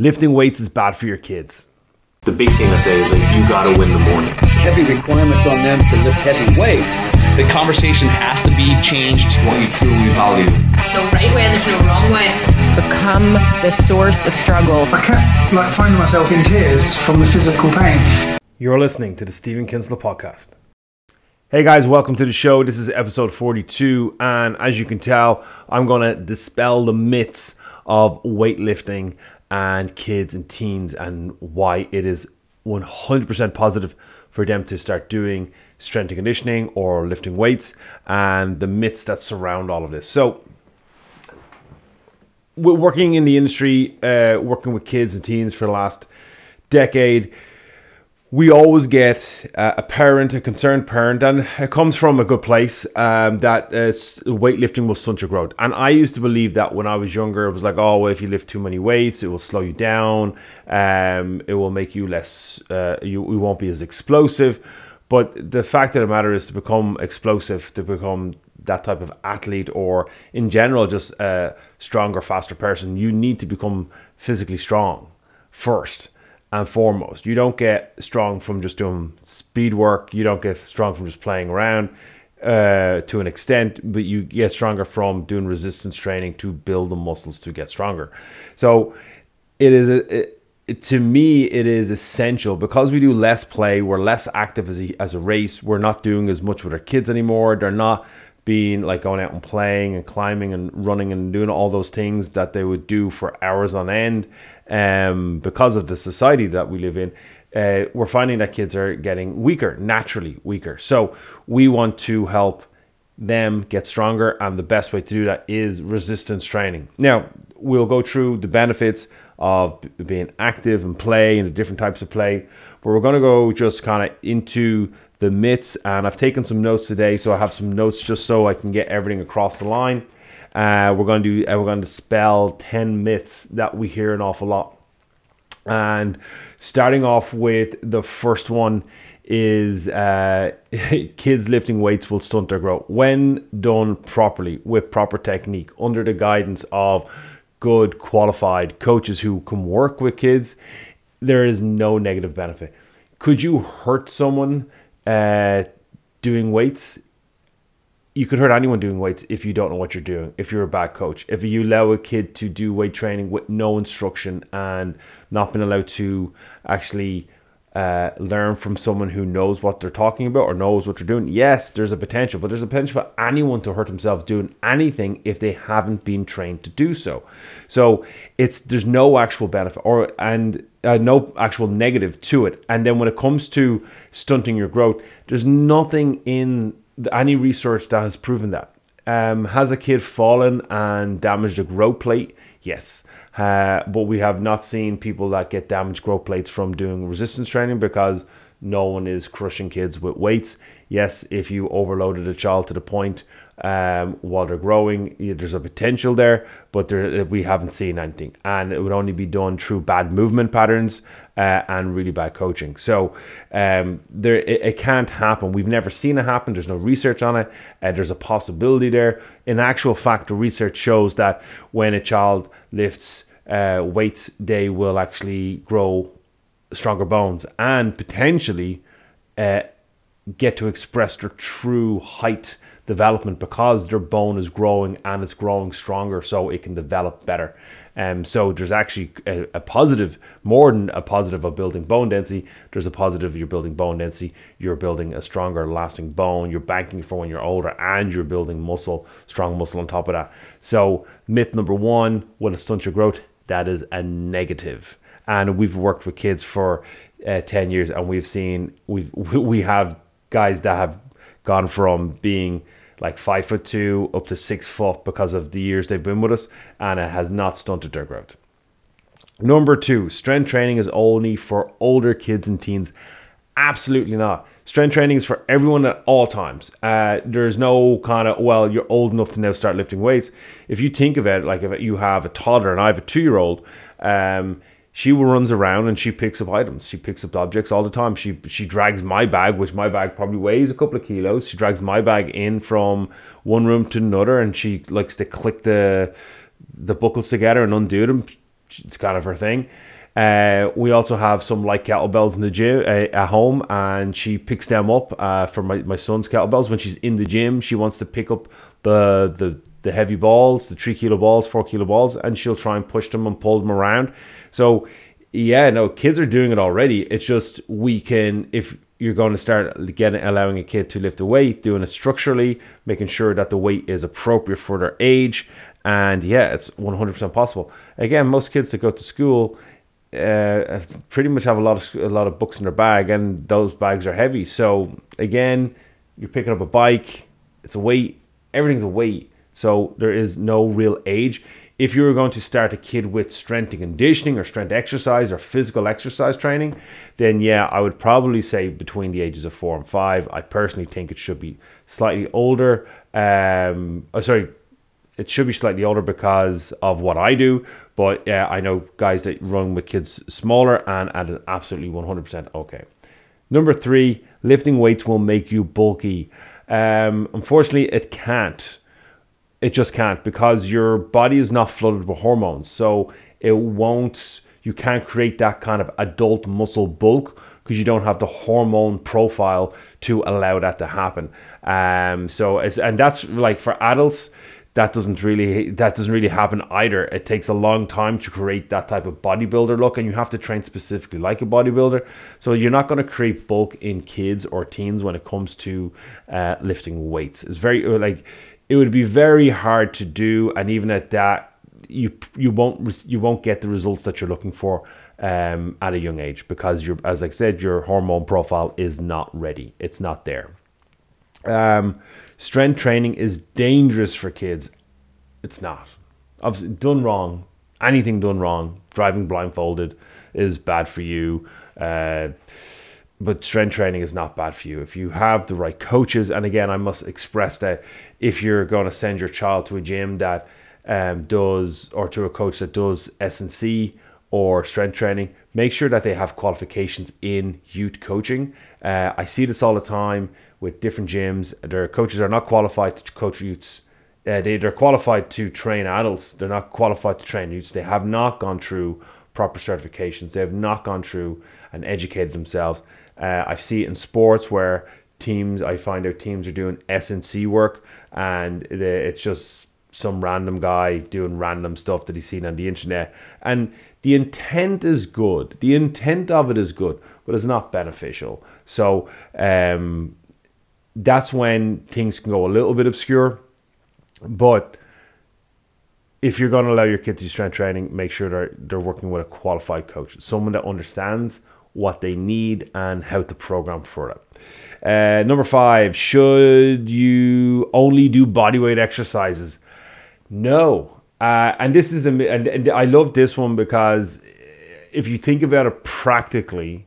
lifting weights is bad for your kids. The big thing I say is like you gotta win the morning. Heavy requirements on them to lift heavy weights. The conversation has to be changed. What you truly value. no right way and there's no wrong way. become the source of struggle. I kept like finding myself in tears from the physical pain. You're listening to the Stephen Kinsler podcast. Hey guys, welcome to the show. This is episode 42, and as you can tell, I'm going to dispel the myths of weightlifting and kids and teens and why it is 100% positive for them to start doing strength and conditioning or lifting weights and the myths that surround all of this. So, working in the industry, uh, working with kids and teens for the last decade, we always get uh, a parent, a concerned parent, and it comes from a good place um, that uh, weightlifting will stunt your growth. And I used to believe that when I was younger, it was like, oh, well, if you lift too many weights, it will slow you down. Um, it will make you less, uh, you, you won't be as explosive. But the fact of the matter is to become explosive, to become that type of athlete, or in general, just a stronger, faster person, you need to become physically strong first and foremost. You don't get strong from just doing speed work. You don't get strong from just playing around uh, to an extent, but you get stronger from doing resistance training to build the muscles to get stronger. So it is a, it, to me it is essential because we do less play. We're less active as a, as a race. We're not doing as much with our kids anymore. They're not being like going out and playing and climbing and running and doing all those things that they would do for hours on end um, because of the society that we live in, uh, we're finding that kids are getting weaker, naturally weaker. So we want to help them get stronger, and the best way to do that is resistance training. Now, we'll go through the benefits of being active and play and the different types of play, but we're going to go just kind of into the myths. And I've taken some notes today, so I have some notes just so I can get everything across the line. Uh, we're going to do. Uh, we're going to spell ten myths that we hear an awful lot. And starting off with the first one is uh, kids lifting weights will stunt their growth when done properly with proper technique under the guidance of good qualified coaches who can work with kids. There is no negative benefit. Could you hurt someone uh, doing weights? you could hurt anyone doing weights if you don't know what you're doing, if you're a bad coach. If you allow a kid to do weight training with no instruction and not being allowed to actually uh, learn from someone who knows what they're talking about or knows what they're doing, yes, there's a potential, but there's a potential for anyone to hurt themselves doing anything if they haven't been trained to do so. So it's there's no actual benefit or and uh, no actual negative to it. And then when it comes to stunting your growth, there's nothing in any research that has proven that. Um, has a kid fallen and damaged a growth plate? Yes. Uh, but we have not seen people that get damaged growth plates from doing resistance training because no one is crushing kids with weights. Yes, if you overloaded a child to the point um, while they're growing, there's a potential there, but there, we haven't seen anything. And it would only be done through bad movement patterns uh, and really bad coaching. So um, there, it, it, can't happen. We've never seen it happen. There's no research on it. Uh, there's a possibility there. In actual fact, the research shows that when a child lifts uh, weights, they will actually grow stronger bones and potentially uh, get to express their true height development because their bone is growing and it's growing stronger so it can develop better. Um, so there's actually a, a, positive, more than a positive of building bone density. There's a positive you're building bone density. You're building a stronger, lasting bone. You're banking for when you're older, and you're building muscle, strong muscle on top of that. So myth number one: will it stunt your growth? That is a negative. And we've worked with kids for uh, ten years, and we've seen we've we have guys that have gone from being like five foot two up to six foot because of the years they've been with us, and it has not stunted their growth. Number two, strength training is only for older kids and teens. Absolutely not. Strength training is for everyone at all times. Uh, there's no kind of, well, you're old enough to now start lifting weights. If you think of it, like if you have a toddler and I have a two year old, um, she runs around and she picks up items. She picks up objects all the time. She she drags my bag, which my bag probably weighs a couple of kilos. She drags my bag in from one room to another, and she likes to click the the buckles together and undo them. it's kind of her thing. Uh, we also have some light kettlebells in the gym uh, at home, and she picks them up uh, for my, my son's kettlebells when she's in the gym. She wants to pick up the the the heavy balls, the three kilo balls, four kilo balls, and she'll try and push them and pull them around. So yeah, no, kids are doing it already. It's just we can if you're going to start getting allowing a kid to lift a weight, doing it structurally, making sure that the weight is appropriate for their age, and yeah, it's 100% possible. Again, most kids that go to school uh, pretty much have a lot of a lot of books in their bag, and those bags are heavy. So again, you're picking up a bike, it's a weight, everything's a weight. So there is no real age if you were going to start a kid with strength and conditioning or strength exercise or physical exercise training, then yeah, I would probably say between the ages of four and five. I personally think it should be slightly older. Um, oh, sorry, it should be slightly older because of what I do. But yeah, I know guys that run with kids smaller and at an absolutely 100% okay. Number three, lifting weights will make you bulky. Um, unfortunately, it can't it just can't because your body is not flooded with hormones. So it won't, you can't create that kind of adult muscle bulk because you don't have the hormone profile to allow that to happen. Um, so it's, and that's like for adults, that doesn't really that doesn't really happen either. It takes a long time to create that type of bodybuilder look, and you have to train specifically like a bodybuilder. So you're not going to create bulk in kids or teens when it comes to uh, lifting weights. It's very like it would be very hard to do, and even at that, you you won't you won't get the results that you're looking for um, at a young age because you're as I said, your hormone profile is not ready. It's not there. Um, strength training is dangerous for kids. It's not. Obviously, done wrong, anything done wrong, driving blindfolded is bad for you. Uh, but strength training is not bad for you if you have the right coaches. And again, I must express that if you're going to send your child to a gym that um, does or to a coach that does S and C or strength training, make sure that they have qualifications in youth coaching. Uh, I see this all the time with different gyms. Their coaches are not qualified to coach youths. Uh, they, they're qualified to train adults. They're not qualified to train youths. They have not gone through proper certifications. They have not gone through and educated themselves. Uh, I see it in sports where teams, I find out teams are doing S and C work, and it, it's just some random guy doing random stuff that he's seen on the internet. And the intent is good. The intent of it is good, but it's not beneficial. So um, that's when things can go a little bit obscure. But if you're going to allow your kids to do strength training, make sure they're they're working with a qualified coach, someone that understands what they need and how to program for it. Uh, number five, should you only do bodyweight exercises? No. Uh, and this is the and, and I love this one because if you think about it practically,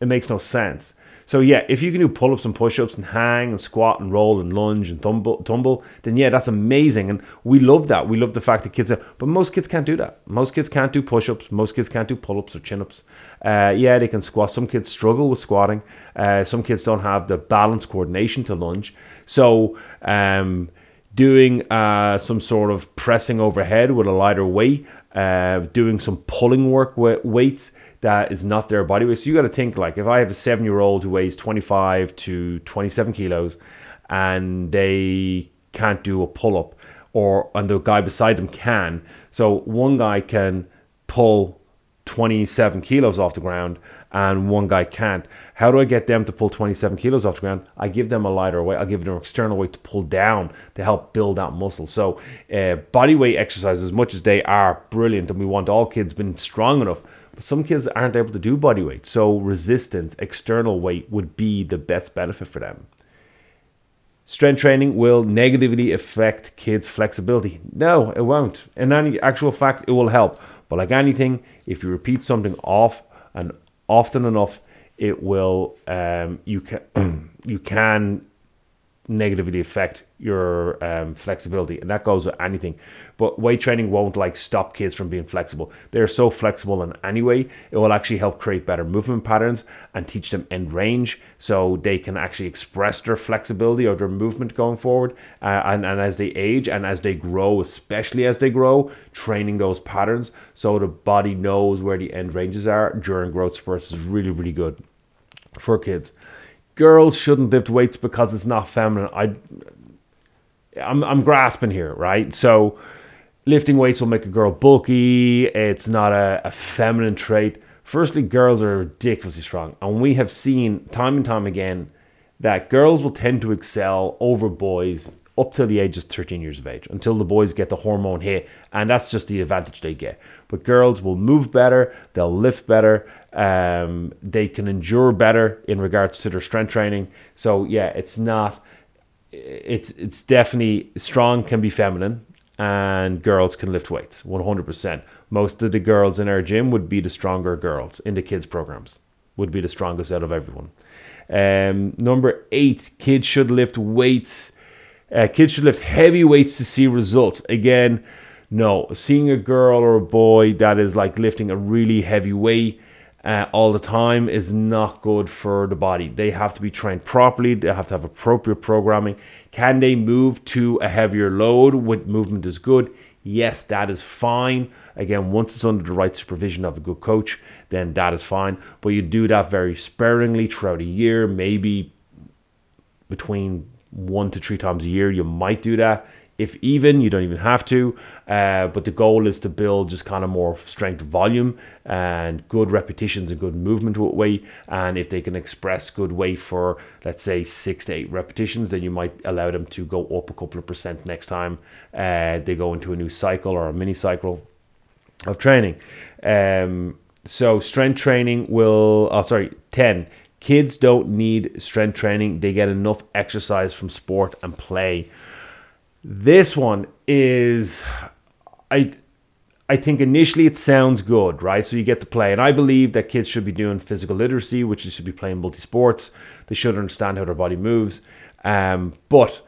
it makes no sense. So yeah, if you can do pull-ups and push-ups and hang and squat and roll and lunge and tumble, tumble, then yeah, that's amazing, and we love that. We love the fact that kids, are, but most kids can't do that. Most kids can't do push-ups. Most kids can't do pull-ups or chin-ups. Uh, yeah, they can squat. Some kids struggle with squatting. Uh, some kids don't have the balance coordination to lunge. So um, doing uh, some sort of pressing overhead with a lighter weight, uh, doing some pulling work with weights that is not their body weight. So you got to think like if I have a seven year old who weighs 25 to 27 kilos and they can't do a pull up or and the guy beside them can. So one guy can pull 27 kilos off the ground and one guy can't. How do I get them to pull 27 kilos off the ground? I give them a lighter weight. I give them an external weight to pull down to help build that muscle. So, uh, body weight exercises, as much as they are brilliant, and we want all kids being strong enough, but some kids aren't able to do body weight. So, resistance, external weight would be the best benefit for them. Strength training will negatively affect kids' flexibility. No, it won't. In any actual fact, it will help. But like anything, if you repeat something off and often enough, it will um, you can you can negatively affect your um, flexibility, and that goes with anything. But weight training won't like stop kids from being flexible. They're so flexible in any way. It will actually help create better movement patterns and teach them end range, so they can actually express their flexibility or their movement going forward. Uh, and and as they age and as they grow, especially as they grow, training those patterns so the body knows where the end ranges are during growth spurts is really really good for kids girls shouldn't lift weights because it's not feminine. I, I'm, I'm grasping here, right? So, lifting weights will make a girl bulky. It's not a, a feminine trait. Firstly, girls are ridiculously strong, and we have seen time and time again that girls will tend to excel over boys up till the age of 13 years of age until the boys get the hormone hit and that's just the advantage they get but girls will move better they'll lift better um, they can endure better in regards to their strength training so yeah it's not it's it's definitely strong can be feminine and girls can lift weights 100% most of the girls in our gym would be the stronger girls in the kids programs would be the strongest out of everyone um, number eight kids should lift weights uh, kids should lift heavy weights to see results. Again, no. Seeing a girl or a boy that is like lifting a really heavy weight uh, all the time is not good for the body. They have to be trained properly. They have to have appropriate programming. Can they move to a heavier load with movement is good? Yes, that is fine. Again, once it's under the right supervision of a good coach, then that is fine. But you do that very sparingly throughout a year, maybe between one to three times a year. You might do that. If even, you don't even have to. Uh, but the goal is to build just kind of more strength volume and good repetitions and good movement weight. And if they can express good weight for, let's say, six to eight repetitions, then you might allow them to go up a couple of percent next time uh, they go into a new cycle or a mini cycle of training. Um, so strength training will, oh, sorry, 10 Kids don't need strength training, they get enough exercise from sport and play. This one is I I think initially it sounds good, right? So you get to play. And I believe that kids should be doing physical literacy, which they should be playing multi sports. They should understand how their body moves. Um, but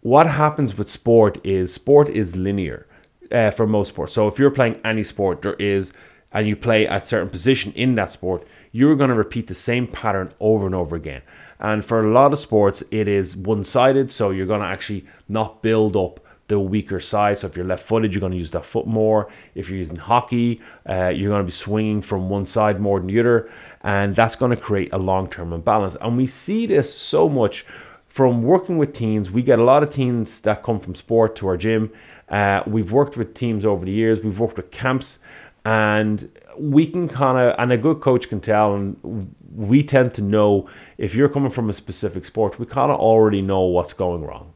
what happens with sport is sport is linear uh, for most sports. So if you're playing any sport, there is, and you play a certain position in that sport, you're going to repeat the same pattern over and over again. And for a lot of sports, it is one sided, so you're going to actually not build up the weaker side. So if you're left footed, you're going to use that foot more. If you're using hockey, uh, you're going to be swinging from one side more than the other. And that's going to create a long term imbalance. And we see this so much from working with teens. We get a lot of teens that come from sport to our gym. Uh, we've worked with teams over the years, we've worked with camps, and we can kind of, and a good coach can tell, and we tend to know if you're coming from a specific sport, we kind of already know what's going wrong.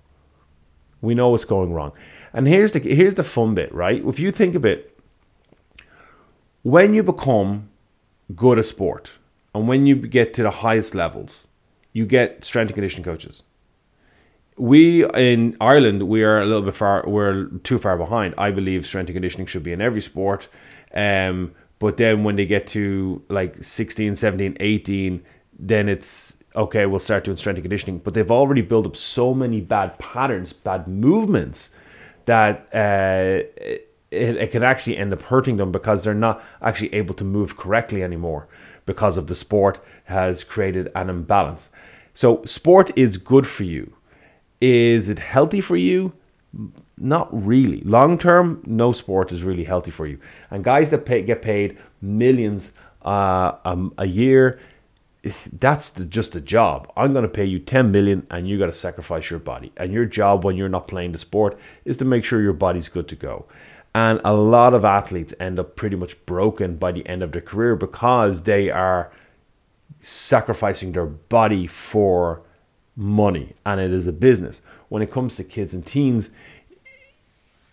We know what's going wrong. And here's the here's the fun bit, right? If you think of it, when you become good at sport and when you get to the highest levels, you get strength and conditioning coaches. We in Ireland, we are a little bit far, we're too far behind. I believe strength and conditioning should be in every sport. Um, but then when they get to like 16, 17, 18, then it's okay, we'll start doing strength and conditioning. But they've already built up so many bad patterns, bad movements that uh, it, it can actually end up hurting them because they're not actually able to move correctly anymore because of the sport has created an imbalance. So, sport is good for you. Is it healthy for you? Not really. Long term, no sport is really healthy for you. And guys that pay, get paid millions uh, um, a year, that's the, just a job. I'm going to pay you 10 million and you got to sacrifice your body. And your job when you're not playing the sport is to make sure your body's good to go. And a lot of athletes end up pretty much broken by the end of their career because they are sacrificing their body for money and it is a business. When it comes to kids and teens,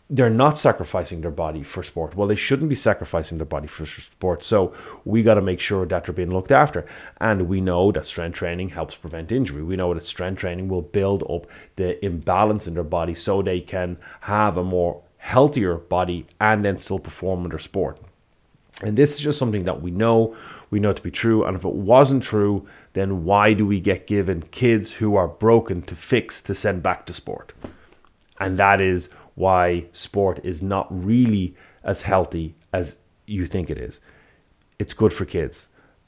they're not sacrificing their body for sport. Well, they shouldn't be sacrificing their body for sport. So we got to make sure that they're being looked after. And we know that strength training helps prevent injury. We know that strength training will build up the imbalance in their body so they can have a more healthier body and then still perform in their sport. And this is just something that we know, we know to be true. And if it wasn't true, then why do we get given kids who are broken to fix to send back to sport? And that is why sport is not really as healthy as you think it is. It's good for kids.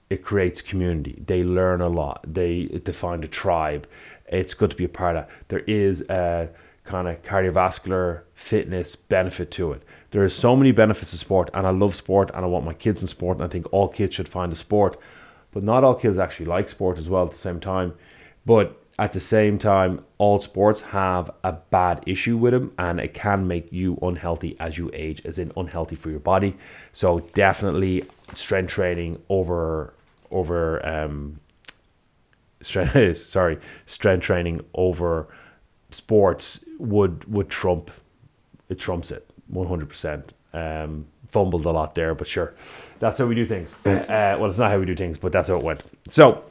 It creates community. They learn a lot. They define a tribe. It's good to be a part of. There is a kind of cardiovascular fitness benefit to it. There are so many benefits to sport, and I love sport, and I want my kids in sport, and I think all kids should find a sport. But not all kids actually like sport as well at the same time. But at the same time, all sports have a bad issue with them, and it can make you unhealthy as you age, as in unhealthy for your body. So definitely strength training over over um strength sorry strength training over sports would would trump it trumps it 100% um fumbled a lot there but sure. That's how we do things. Uh, well it's not how we do things but that's how it went. So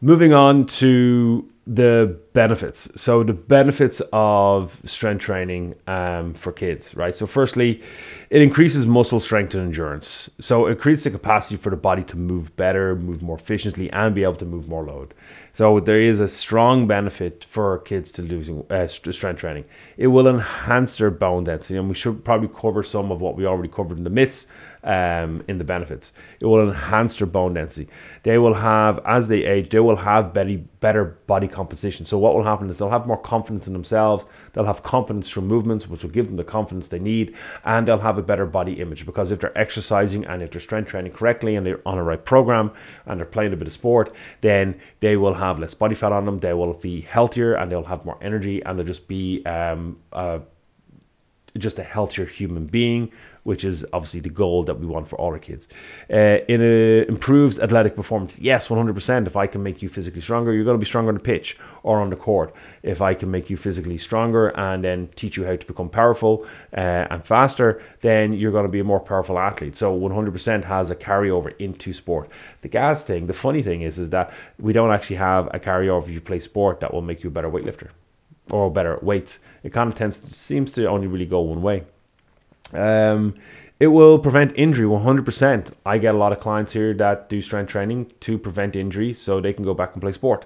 moving on to the benefits. So the benefits of strength training um, for kids, right? So firstly, it increases muscle strength and endurance. So it creates the capacity for the body to move better, move more efficiently, and be able to move more load. So there is a strong benefit for kids to losing uh, strength training. It will enhance their bone density, and we should probably cover some of what we already covered in the myths um, in the benefits. It will enhance their bone density. They will have, as they age, they will have better, better body composition. So what will happen is they'll have more confidence in themselves. They'll have confidence through movements, which will give them the confidence they need, and they'll have a better body image because if they're exercising and if they're strength training correctly and they're on a right program and they're playing a bit of sport, then they will have less body fat on them. They will be healthier and they'll have more energy and they'll just be um, uh, just a healthier human being, which is obviously the goal that we want for all our kids. Uh, it uh, improves athletic performance. Yes, 100%. If I can make you physically stronger, you're going to be stronger on the pitch or on the court. If I can make you physically stronger and then teach you how to become powerful uh, and faster, then you're going to be a more powerful athlete. So 100% has a carryover into sport. The gas thing, the funny thing is, is that we don't actually have a carryover if you play sport that will make you a better weightlifter or better weights it kind of tends to, seems to only really go one way. Um, it will prevent injury 100%. I get a lot of clients here that do strength training to prevent injury so they can go back and play sport.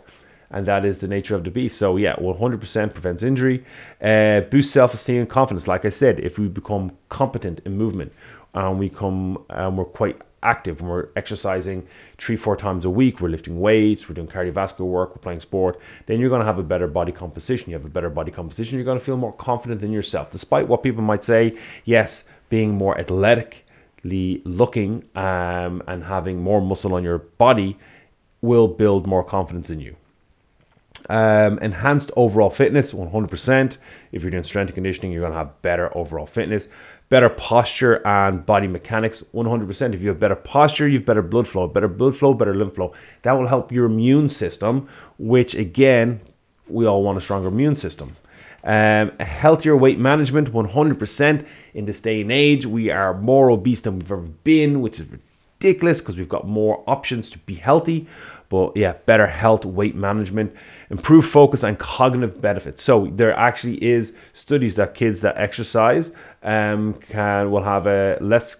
And that is the nature of the beast. So, yeah, 100% prevents injury, uh, boosts self esteem and confidence. Like I said, if we become competent in movement and we come and we're quite active when we're exercising three, four times a week, we're lifting weights, we're doing cardiovascular work, we're playing sport, then you're going to have a better body composition. You have a better body composition, you're going to feel more confident in yourself. Despite what people might say, yes, being more athletically looking um, and having more muscle on your body will build more confidence in you. Um, enhanced overall fitness 100%. If you're doing strength and conditioning, you're going to have better overall fitness better posture and body mechanics. 100% if you have better posture you have better blood flow. Better blood flow better lymph flow. That will help your immune system which again we all want a stronger immune system. Um, healthier weight management 100% in this day and age we are more obese than we've ever been which is ridiculous because we've got more options to be healthy. But yeah, better health, weight management, improve focus and cognitive benefits. So there actually is studies that kids that exercise um, can will have a less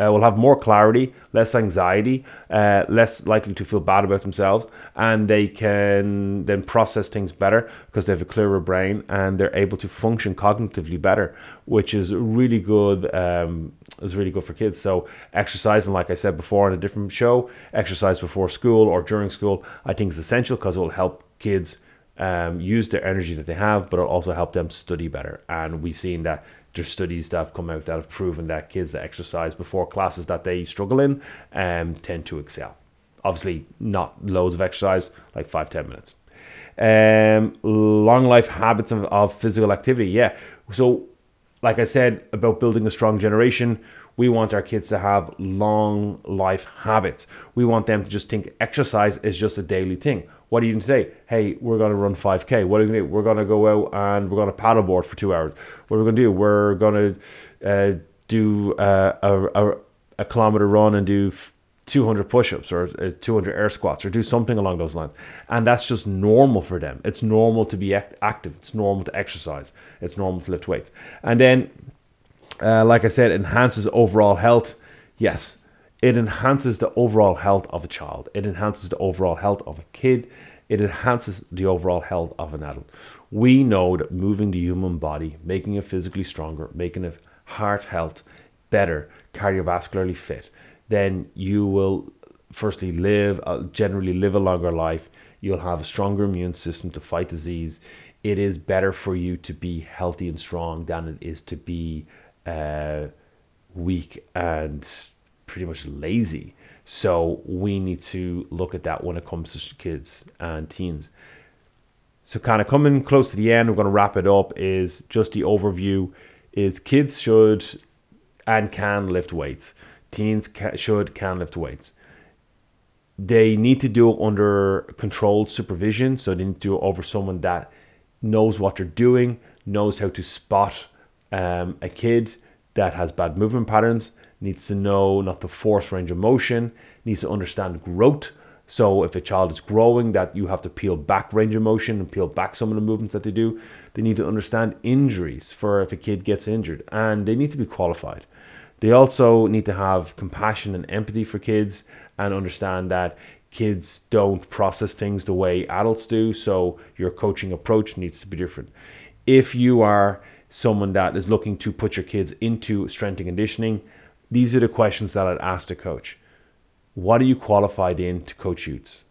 uh, will have more clarity, less anxiety, uh, less likely to feel bad about themselves, and they can then process things better because they have a clearer brain and they're able to function cognitively better, which is really good. Um, is really good for kids. So exercise, and like I said before in a different show, exercise before school or during school, I think is essential because it will help kids um, use their energy that they have, but it'll also help them study better. And we've seen that there's studies that have come out that have proven that kids that exercise before classes that they struggle in um, tend to excel. Obviously, not loads of exercise, like five, ten minutes. Um, long life habits of, of physical activity. Yeah. So, like I said about building a strong generation, we want our kids to have long life habits. We want them to just think exercise is just a daily thing. What are you doing today? Hey, we're going to run 5K. What are we going to do? We're going to go out and we're going to paddleboard for two hours. What are we going to do? We're going to uh, do uh, a, a, a kilometer run and do 200 push-ups or uh, 200 air squats or do something along those lines and that's just normal for them it's normal to be act- active it's normal to exercise it's normal to lift weights and then uh, like i said enhances overall health Yes, it enhances the overall health of a child. It enhances the overall health of a kid. It enhances the overall health of an adult. We know that moving the human body, making it physically stronger, making it heart health better, cardiovascularly fit, then you will firstly live, uh, generally live a longer life. You'll have a stronger immune system to fight disease. It is better for you to be healthy and strong than it is to be uh, weak and pretty much lazy. So we need to look at that when it comes to kids and teens. So kind of coming close to the end, we're going to wrap it up. Is just the overview. Is kids should and can lift weights. Teens should can lift weights. They need to do it under controlled supervision. So they need to do it over someone that knows what they're doing, knows how to spot um, a kid that has bad movement patterns, needs to know not to force range of motion, needs to understand growth. So if a child is growing, that you have to peel back range of motion and peel back some of the movements that they do. They need to understand injuries for if a kid gets injured, and they need to be qualified. They also need to have compassion and empathy for kids and understand that kids don't process things the way adults do. So your coaching approach needs to be different. If you are someone that is looking to put your kids into strength and conditioning, these are the questions that I'd ask the coach. What are you qualified in to coach youths?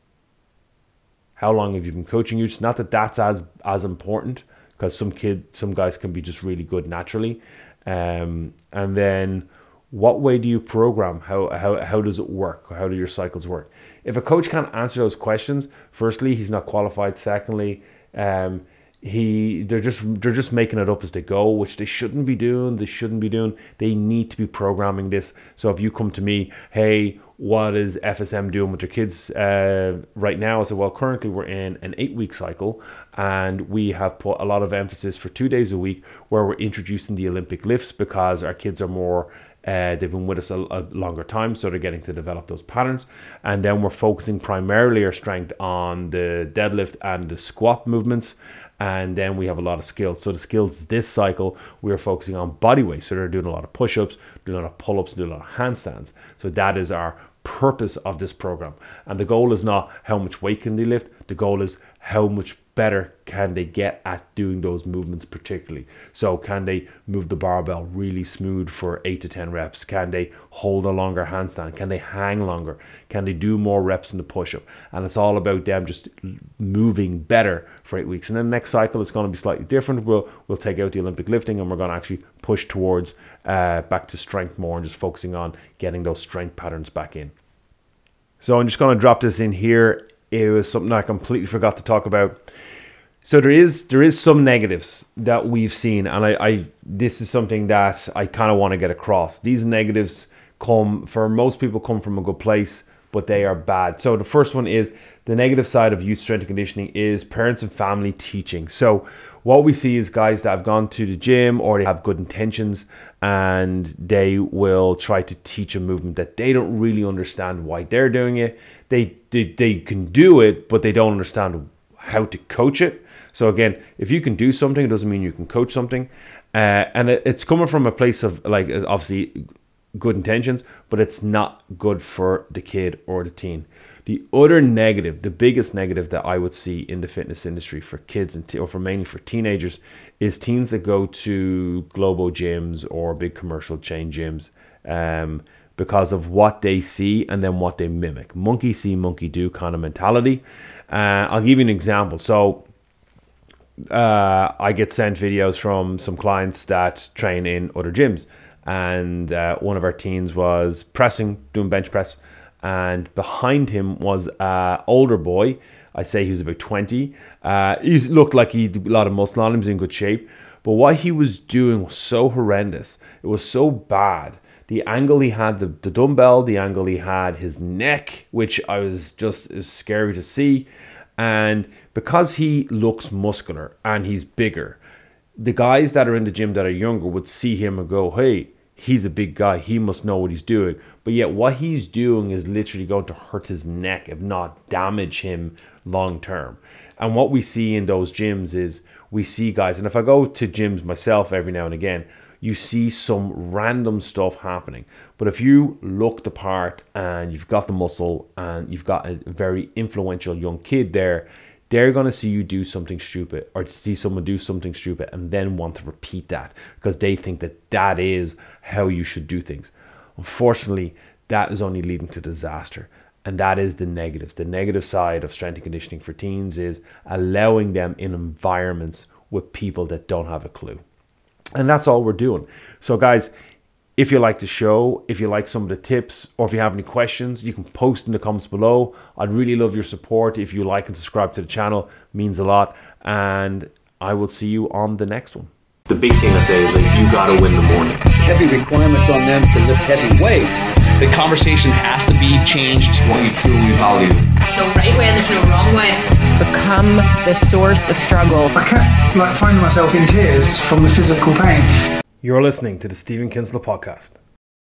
How long have you been coaching youths? Not that that's as as important because some kid, some guys can be just really good naturally. Um, and then, what way do you program? How how how does it work? How do your cycles work? If a coach can't answer those questions, firstly, he's not qualified. Secondly, um, he they're just they're just making it up as they go which they shouldn't be doing they shouldn't be doing. They need to be programming this. So if you come to me hey what is fsm doing with your kids? Uh, right now i said well currently we're in an eight week cycle and we have put a lot of emphasis for two days a week where we're introducing the olympic lifts because our kids are more uh, they've been with us a, a, longer time, so they're getting to develop those patterns. And then we're focusing primarily our strength on the deadlift and the squat movements and then we have a lot of skills. So the skills this cycle we're focusing on body weight. So they're doing a lot of push-ups, doing a lot of pull-ups, doing a lot of handstands. So that is our purpose of this program. And the goal is not how much weight can they lift. The goal is how much better can they get at doing those movements particularly? So can they move the barbell really smooth for 8 to 10 reps? Can they hold a longer handstand? Can they hang longer? Can they do more reps in the push-up? And it's all about them just moving better for eight weeks. And then the next cycle it's going to be slightly different. We'll we'll take out the olympic lifting and we're going to actually push towards uh, back to strength more and just focusing on getting those strength patterns back in. So i'm just going to drop this in here it was something I completely forgot to talk about. So there is there is some negatives that we've seen, and I, I this is something that I kind of want to get across. These negatives come for most people come from a good place, but they are bad. So the first one is the negative side of youth strength and conditioning is parents and family teaching. So what we see is guys that have gone to the gym or they have good intentions and they will try to teach a movement that they don't really understand why they're doing it. They, they, they can do it, but they don't understand how to coach it. So again, if you can do something, it doesn't mean you can coach something. Uh, and it, it's coming from a place of like obviously good intentions, but it's not good for the kid or the teen. The other negative, the biggest negative that I would see in the fitness industry for kids and or for mainly for teenagers, is teens that go to global gyms or big commercial chain gyms um, because of what they see and then what they mimic. Monkey see, monkey do kind of mentality. Uh, I'll give you an example. So uh, I get sent videos from some clients that train in other gyms, and uh, one of our teens was pressing, doing bench press and behind him was an older boy. I say he was about 20. Uh, he looked like he had a lot of muscle on him, he was in good shape. But what he was doing was so horrendous. It was so bad. The angle he had, the, the dumbbell, the angle he had, his neck, which I was just is scary to see. And because he looks muscular and he's bigger, the guys that are in the gym that are younger would see him and go, hey, he's a big guy. He must know what he's doing. But yet, what he's doing is literally going to hurt his neck, if not damage him long term. And what we see in those gyms is we see guys, and if I go to gyms myself every now and again, you see some random stuff happening. But if you look the part and you've got the muscle and you've got a very influential young kid there, they're going to see you do something stupid or see someone do something stupid and then want to repeat that because they think that that is how you should do things. Unfortunately, that is only leading to disaster. And that is the negatives. The negative side of strength and conditioning for teens is allowing them in environments with people that don't have a clue. And that's all we're doing. So, guys, if you like the show, if you like some of the tips, or if you have any questions, you can post in the comments below. I'd really love your support. If you like and subscribe to the channel, means a lot. And I will see you on the next one. The big thing I say is like you gotta win the morning. Heavy requirements on them to lift heavy weights. The conversation has to be changed. What you truly value. No right way and there's no wrong way. Become the source of struggle. I kept like finding myself in tears from the physical pain. You're listening to the Stephen Kinsler podcast.